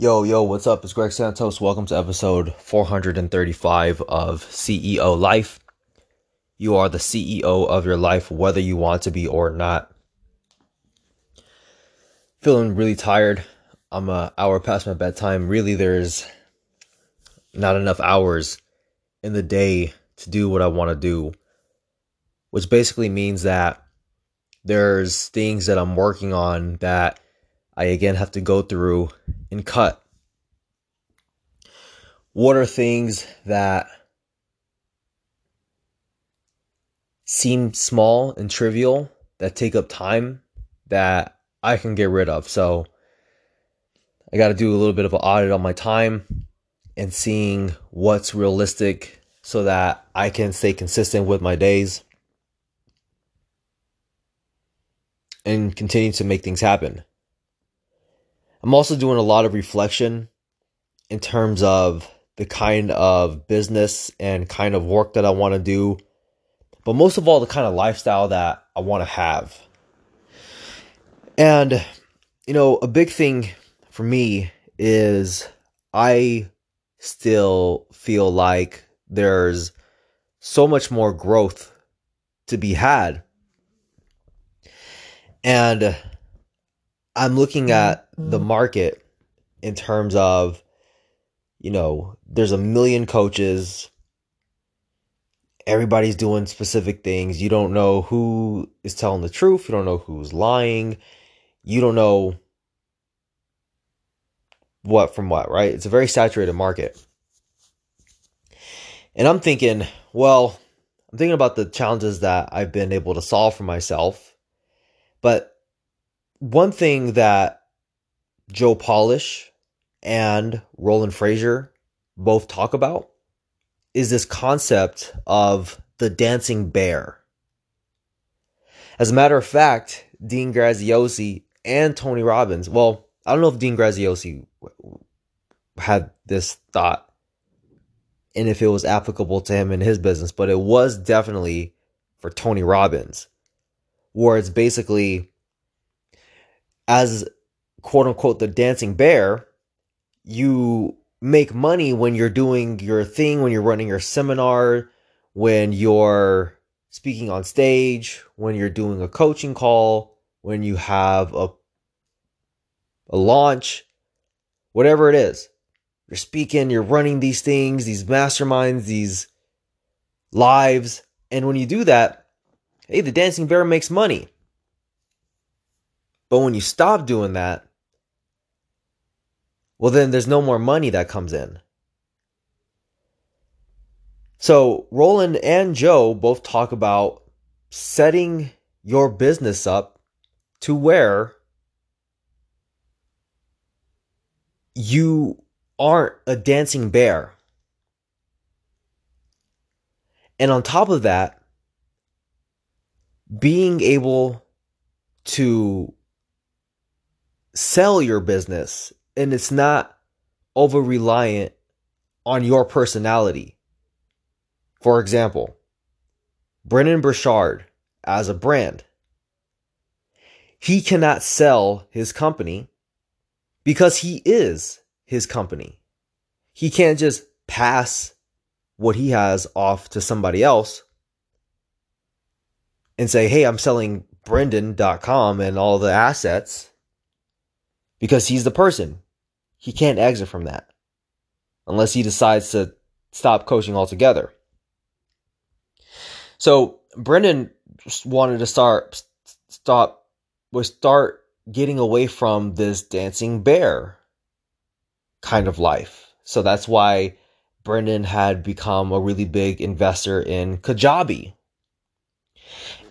Yo, yo, what's up? It's Greg Santos. Welcome to episode 435 of CEO Life. You are the CEO of your life, whether you want to be or not. Feeling really tired. I'm an hour past my bedtime. Really, there's not enough hours in the day to do what I want to do, which basically means that there's things that I'm working on that I again have to go through and cut. What are things that seem small and trivial that take up time that I can get rid of? So I got to do a little bit of an audit on my time and seeing what's realistic so that I can stay consistent with my days and continue to make things happen. I'm also doing a lot of reflection in terms of the kind of business and kind of work that I want to do, but most of all, the kind of lifestyle that I want to have. And, you know, a big thing for me is I still feel like there's so much more growth to be had. And I'm looking at the mm-hmm. market in terms of, you know, there's a million coaches. Everybody's doing specific things. You don't know who is telling the truth. You don't know who's lying. You don't know what from what, right? It's a very saturated market. And I'm thinking, well, I'm thinking about the challenges that I've been able to solve for myself. But one thing that Joe Polish and Roland Frasier both talk about is this concept of the dancing bear. As a matter of fact, Dean Graziosi and Tony Robbins, well, I don't know if Dean Graziosi had this thought and if it was applicable to him in his business, but it was definitely for Tony Robbins, where it's basically as quote unquote the dancing bear, you make money when you're doing your thing, when you're running your seminar, when you're speaking on stage, when you're doing a coaching call, when you have a a launch, whatever it is. You're speaking, you're running these things, these masterminds, these lives, and when you do that, hey, the dancing bear makes money. But when you stop doing that, well, then there's no more money that comes in. So, Roland and Joe both talk about setting your business up to where you aren't a dancing bear. And on top of that, being able to sell your business and it's not over reliant on your personality. For example, Brendon Burchard as a brand, he cannot sell his company because he is his company. He can't just pass what he has off to somebody else and say, hey, I'm selling Brendon.com and all the assets because he's the person. He can't exit from that unless he decides to stop coaching altogether. So Brendon wanted to start stop was start getting away from this dancing bear kind of life. So that's why Brendon had become a really big investor in Kajabi.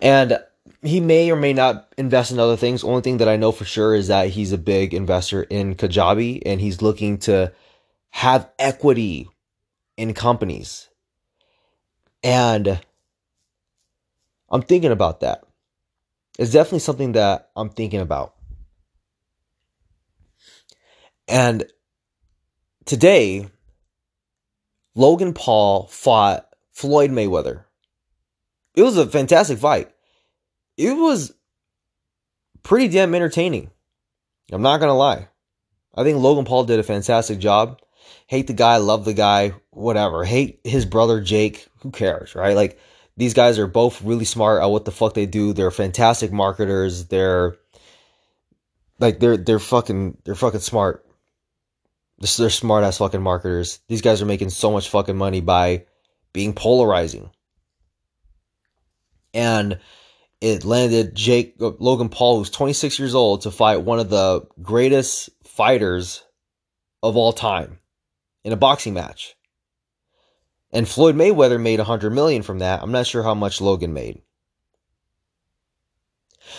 And he may or may not invest in other things. Only thing that I know for sure is that he's a big investor in Kajabi and he's looking to have equity in companies. And I'm thinking about that. It's definitely something that I'm thinking about. And today, Logan Paul fought Floyd Mayweather. It was a fantastic fight it was pretty damn entertaining. I'm not to lie. I think Logan Paul did a fantastic job. Hate the guy, love the guy, whatever. Hate his brother Jake, who cares, right? Like these guys are both really smart at what the fuck they do. They're fantastic marketers. They're like they're they're fucking they're fucking smart. They're smart ass fucking marketers. These guys are making so much fucking money by being polarizing. And it landed Jake Logan Paul, who's 26 years old, to fight one of the greatest fighters of all time in a boxing match. And Floyd Mayweather made 100 million from that. I'm not sure how much Logan made.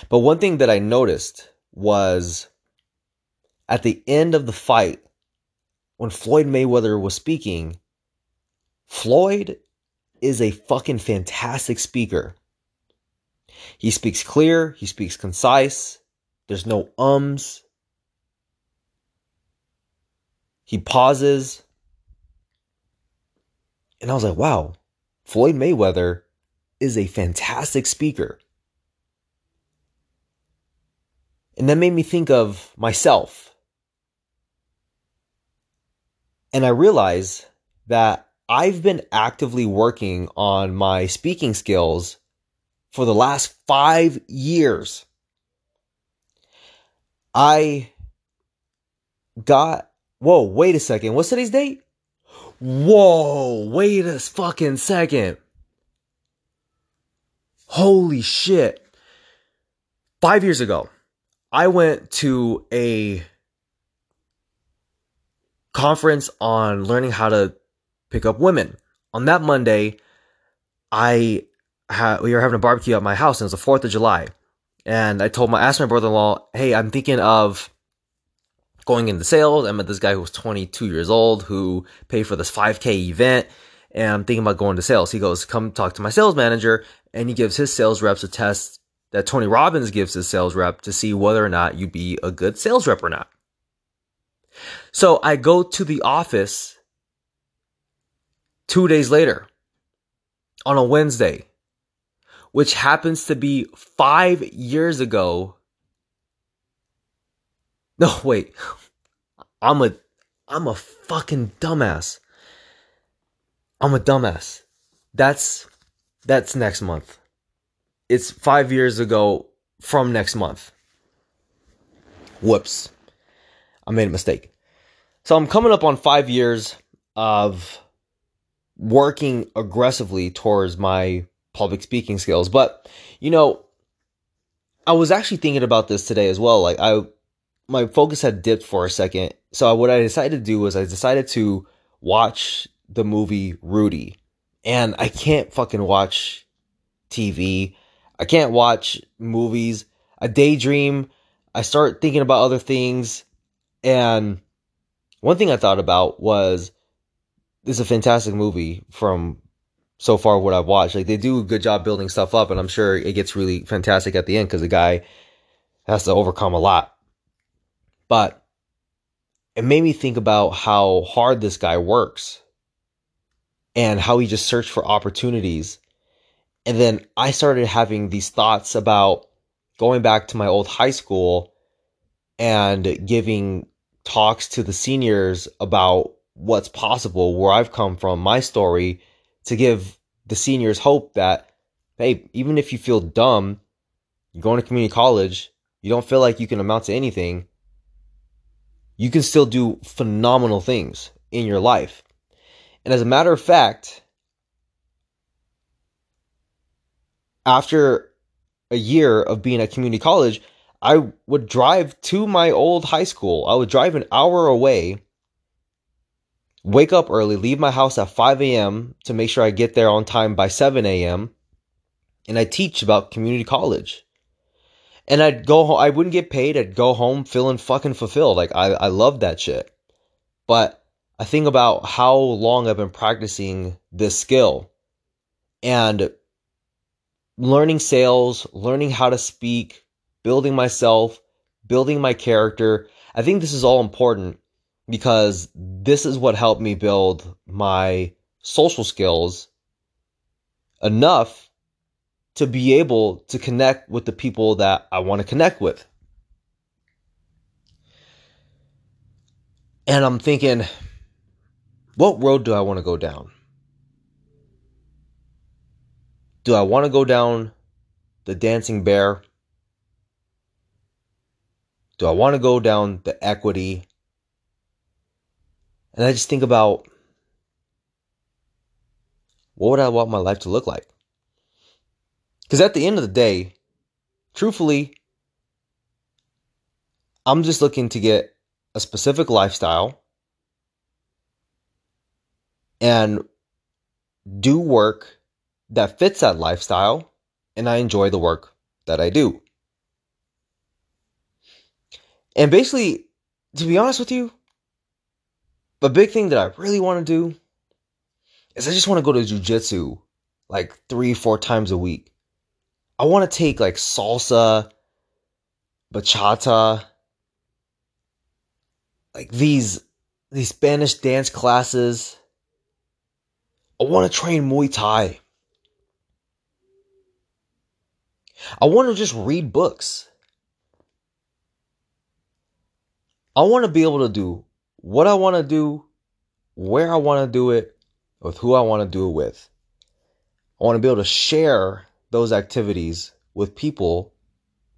But one thing that I noticed was at the end of the fight, when Floyd Mayweather was speaking, Floyd is a fucking fantastic speaker. He speaks clear, he speaks concise, there's no ums. He pauses. And I was like, wow, Floyd Mayweather is a fantastic speaker. And that made me think of myself. And I realized that I've been actively working on my speaking skills for the last five years. I got, whoa, wait a second. What's today's date? Whoa, wait a fucking second. Holy shit. Five years ago, I went to a conference on learning how to pick up women. On that Monday, I had, we were having a barbecue at my house and it was the 4th of July. And I told my, asked my brother-in-law, hey, I'm thinking of going into sales. I met this guy who was 22 years old who paid for this 5K event. And I'm thinking about going to sales. He goes, come talk to my sales manager. And he gives his sales reps a test that Tony Robbins gives his sales rep to see whether or not you'd be a good sales rep or not. So I go to the office two days later on a Wednesday, which happens to be five years ago. No, wait. I'm a, I'm a fucking dumbass. I'm a dumbass. That's, that's next month it's five years ago from next month. Whoops. I made a mistake. So I'm coming up on five years of working aggressively towards my public speaking skills. But, you know, I was actually thinking about this today as well. Like I my focus had dipped for a second. So what I decided to do was I decided to watch the movie Rudy. And I can't fucking watch TV. I can't watch movies. I daydream. I start thinking about other things. And one thing I thought about was this is a fantastic movie from so far what I've watched. Like they do a good job building stuff up, and I'm sure it gets really fantastic at the end because the guy has to overcome a lot. But it made me think about how hard this guy works and how he just searched for opportunities and then I started having these thoughts about going back to my old high school and giving talks to the seniors about what's possible, where I've come from, my story, to give the seniors hope that, hey, even if you feel dumb, you're going to community college, you don't feel like you can amount to anything, you can still do phenomenal things in your life. And as a matter of fact, after a year of being at community college, I would drive to my old high school. I would drive an hour away, wake up early, leave my house at 5 a.m. to make sure I get there on time by 7 a.m. And I teach about community college. And I'd go home, I wouldn't get paid. I'd go home feeling fucking fulfilled. Like, I, I love that shit. But I think about how long I've been practicing this skill. And learning sales, learning how to speak, building myself, building my character. I think this is all important because this is what helped me build my social skills enough to be able to connect with the people that I want to connect with. And I'm thinking, what road do I want to go down? Do I want to go down the dancing bear? Do I want to go down the equity? And I just think about what would I want my life to look like? Because at the end of the day, truthfully, I'm just looking to get a specific lifestyle and do work that fits that lifestyle, and I enjoy the work that I do. And basically, to be honest with you, the big thing that I really want to do is I just want to go to jujitsu like three, four times a week. I want to take like salsa, bachata, like these these Spanish dance classes. I want to train Muay Thai. I want to just read books. I want to be able to do what I want to do, where I want to do it, with who I want to do it with. I want to be able to share those activities with people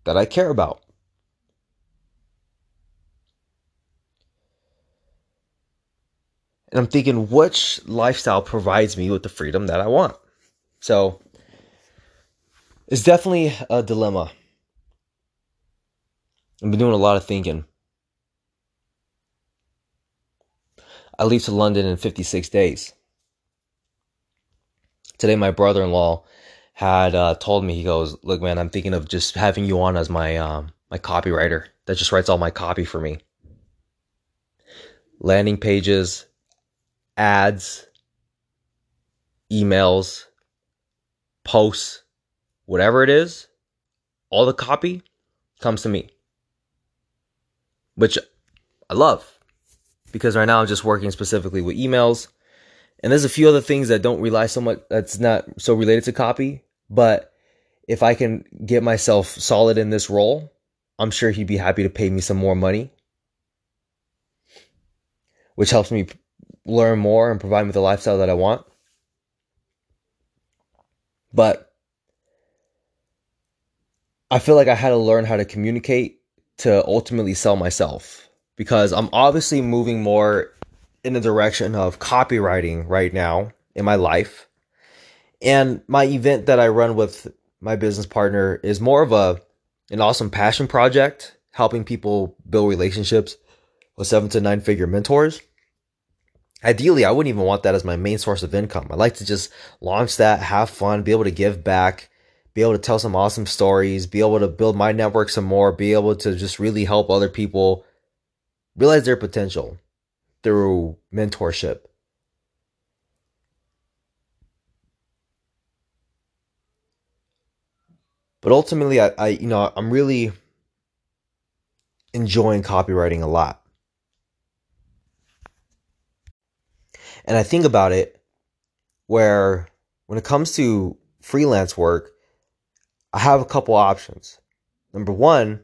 that I care about. And I'm thinking, which lifestyle provides me with the freedom that I want? So it's definitely a dilemma. I've been doing a lot of thinking. I leave to London in 56 days. Today, my brother in law had uh, told me, he goes, Look, man, I'm thinking of just having you on as my, um, my copywriter that just writes all my copy for me. Landing pages, ads, emails, posts, whatever it is, all the copy comes to me. Which I love because right now I'm just working specifically with emails. And there's a few other things that don't rely so much, that's not so related to copy. But if I can get myself solid in this role, I'm sure he'd be happy to pay me some more money, which helps me learn more and provide me the lifestyle that I want. But I feel like I had to learn how to communicate to ultimately sell myself because I'm obviously moving more in the direction of copywriting right now in my life. And my event that I run with my business partner is more of a an awesome passion project, helping people build relationships with seven to nine figure mentors. Ideally, I wouldn't even want that as my main source of income. I like to just launch that, have fun, be able to give back, be able to tell some awesome stories, be able to build my network some more, be able to just really help other people realize their potential through mentorship. But ultimately, I, I you know, I'm really enjoying copywriting a lot. And I think about it where when it comes to freelance work, I have a couple options. Number one,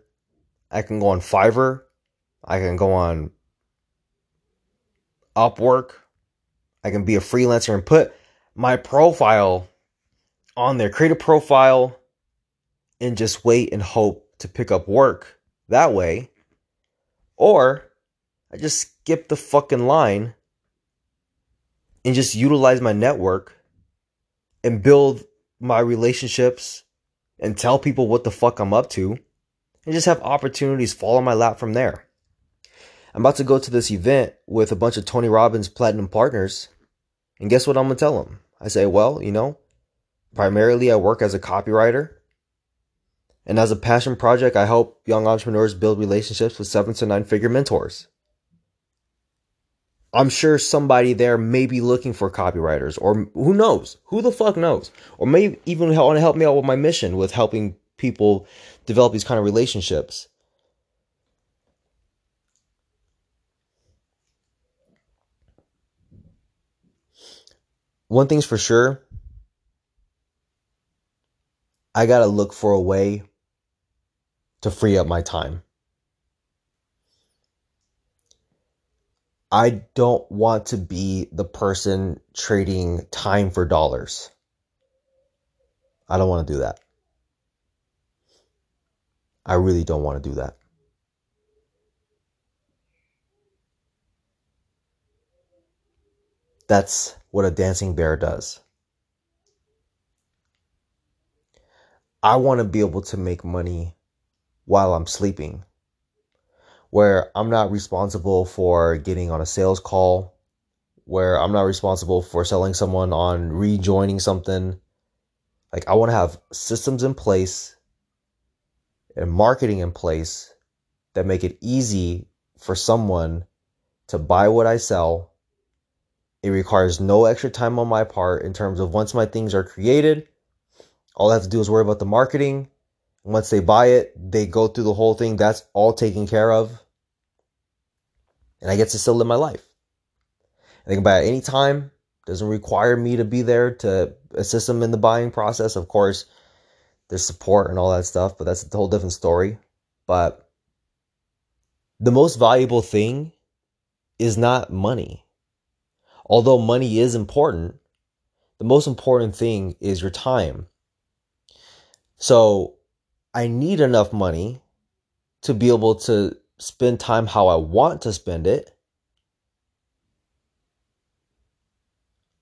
I can go on Fiverr I can go on Upwork. I can be a freelancer and put my profile on there, create a profile, and just wait and hope to pick up work that way. Or I just skip the fucking line and just utilize my network and build my relationships and tell people what the fuck I'm up to and just have opportunities fall on my lap from there. I'm about to go to this event with a bunch of Tony Robbins platinum partners. And guess what I'm going to tell them? I say, well, you know, primarily I work as a copywriter. And as a passion project, I help young entrepreneurs build relationships with seven to nine figure mentors. I'm sure somebody there may be looking for copywriters, or who knows? Who the fuck knows? Or maybe even want to help me out with my mission with helping people develop these kind of relationships. One thing's for sure I got to look for a way to free up my time. I don't want to be the person trading time for dollars. I don't want to do that. I really don't want to do that. That's what a dancing bear does. I want to be able to make money while I'm sleeping, where I'm not responsible for getting on a sales call, where I'm not responsible for selling someone on rejoining something. Like, I want to have systems in place and marketing in place that make it easy for someone to buy what I sell it requires no extra time on my part in terms of once my things are created, all I have to do is worry about the marketing. Once they buy it, they go through the whole thing. That's all taken care of. And I get to still live my life. And they can buy at any time. Doesn't require me to be there to assist them in the buying process. Of course, there's support and all that stuff, but that's a whole different story. But the most valuable thing is not money although money is important, the most important thing is your time. So I need enough money to be able to spend time how I want to spend it,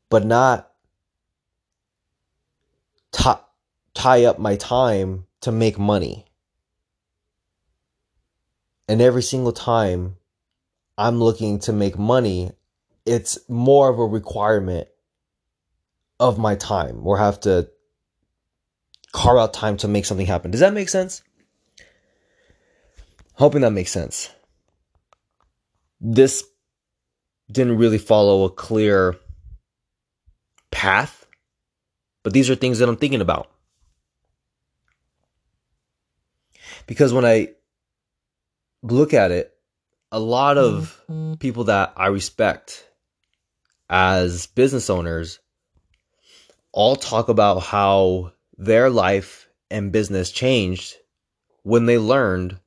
but not t- tie up my time to make money. And every single time I'm looking to make money, it's more of a requirement of my time or have to carve out time to make something happen. Does that make sense? Hoping that makes sense. This didn't really follow a clear path, but these are things that I'm thinking about. Because when I look at it, a lot of mm-hmm. people that I respect as business owners all talk about how their life and business changed when they learned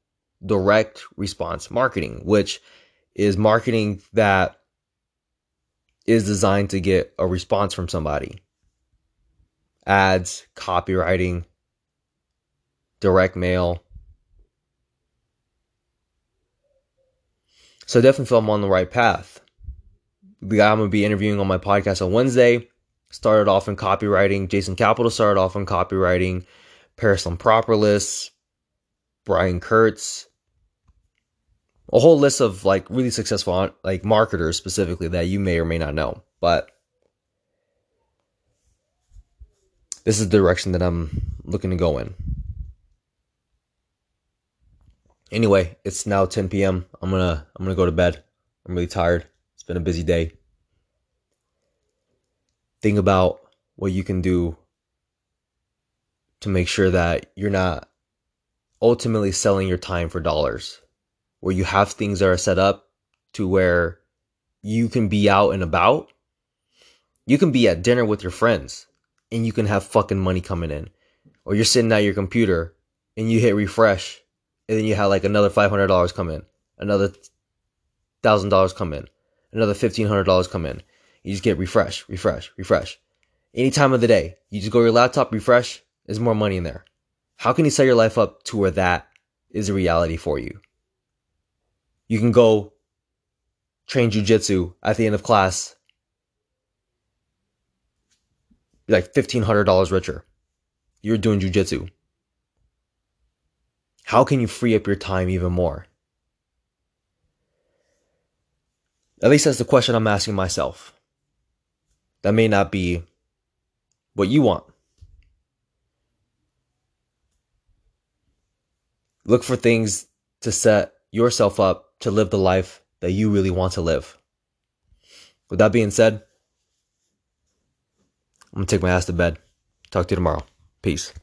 direct response marketing, which is marketing that is designed to get a response from somebody. Ads, copywriting, direct mail. So I definitely feel I'm on the right path the guy I'm gonna be interviewing on my podcast on Wednesday started off in copywriting. Jason Capital started off in copywriting. Paris Lampropoulos, Brian Kurtz, a whole list of like really successful like marketers specifically that you may or may not know. But this is the direction that I'm looking to go in. Anyway, it's now 10 p.m. I'm gonna I'm gonna go to bed. I'm really tired been a busy day. Think about what you can do to make sure that you're not ultimately selling your time for dollars. Where you have things that are set up to where you can be out and about. You can be at dinner with your friends and you can have fucking money coming in. Or you're sitting at your computer and you hit refresh and then you have like another $500 come in, another $1,000 come in another $1,500 come in. You just get refresh, refresh, refresh. Any time of the day, you just go to your laptop, refresh, there's more money in there. How can you set your life up to where that is a reality for you? You can go train jujitsu at the end of class, like $1,500 richer. You're doing jujitsu. How can you free up your time even more? At least that's the question I'm asking myself. That may not be what you want. Look for things to set yourself up to live the life that you really want to live. With that being said, I'm going to take my ass to bed. Talk to you tomorrow. Peace.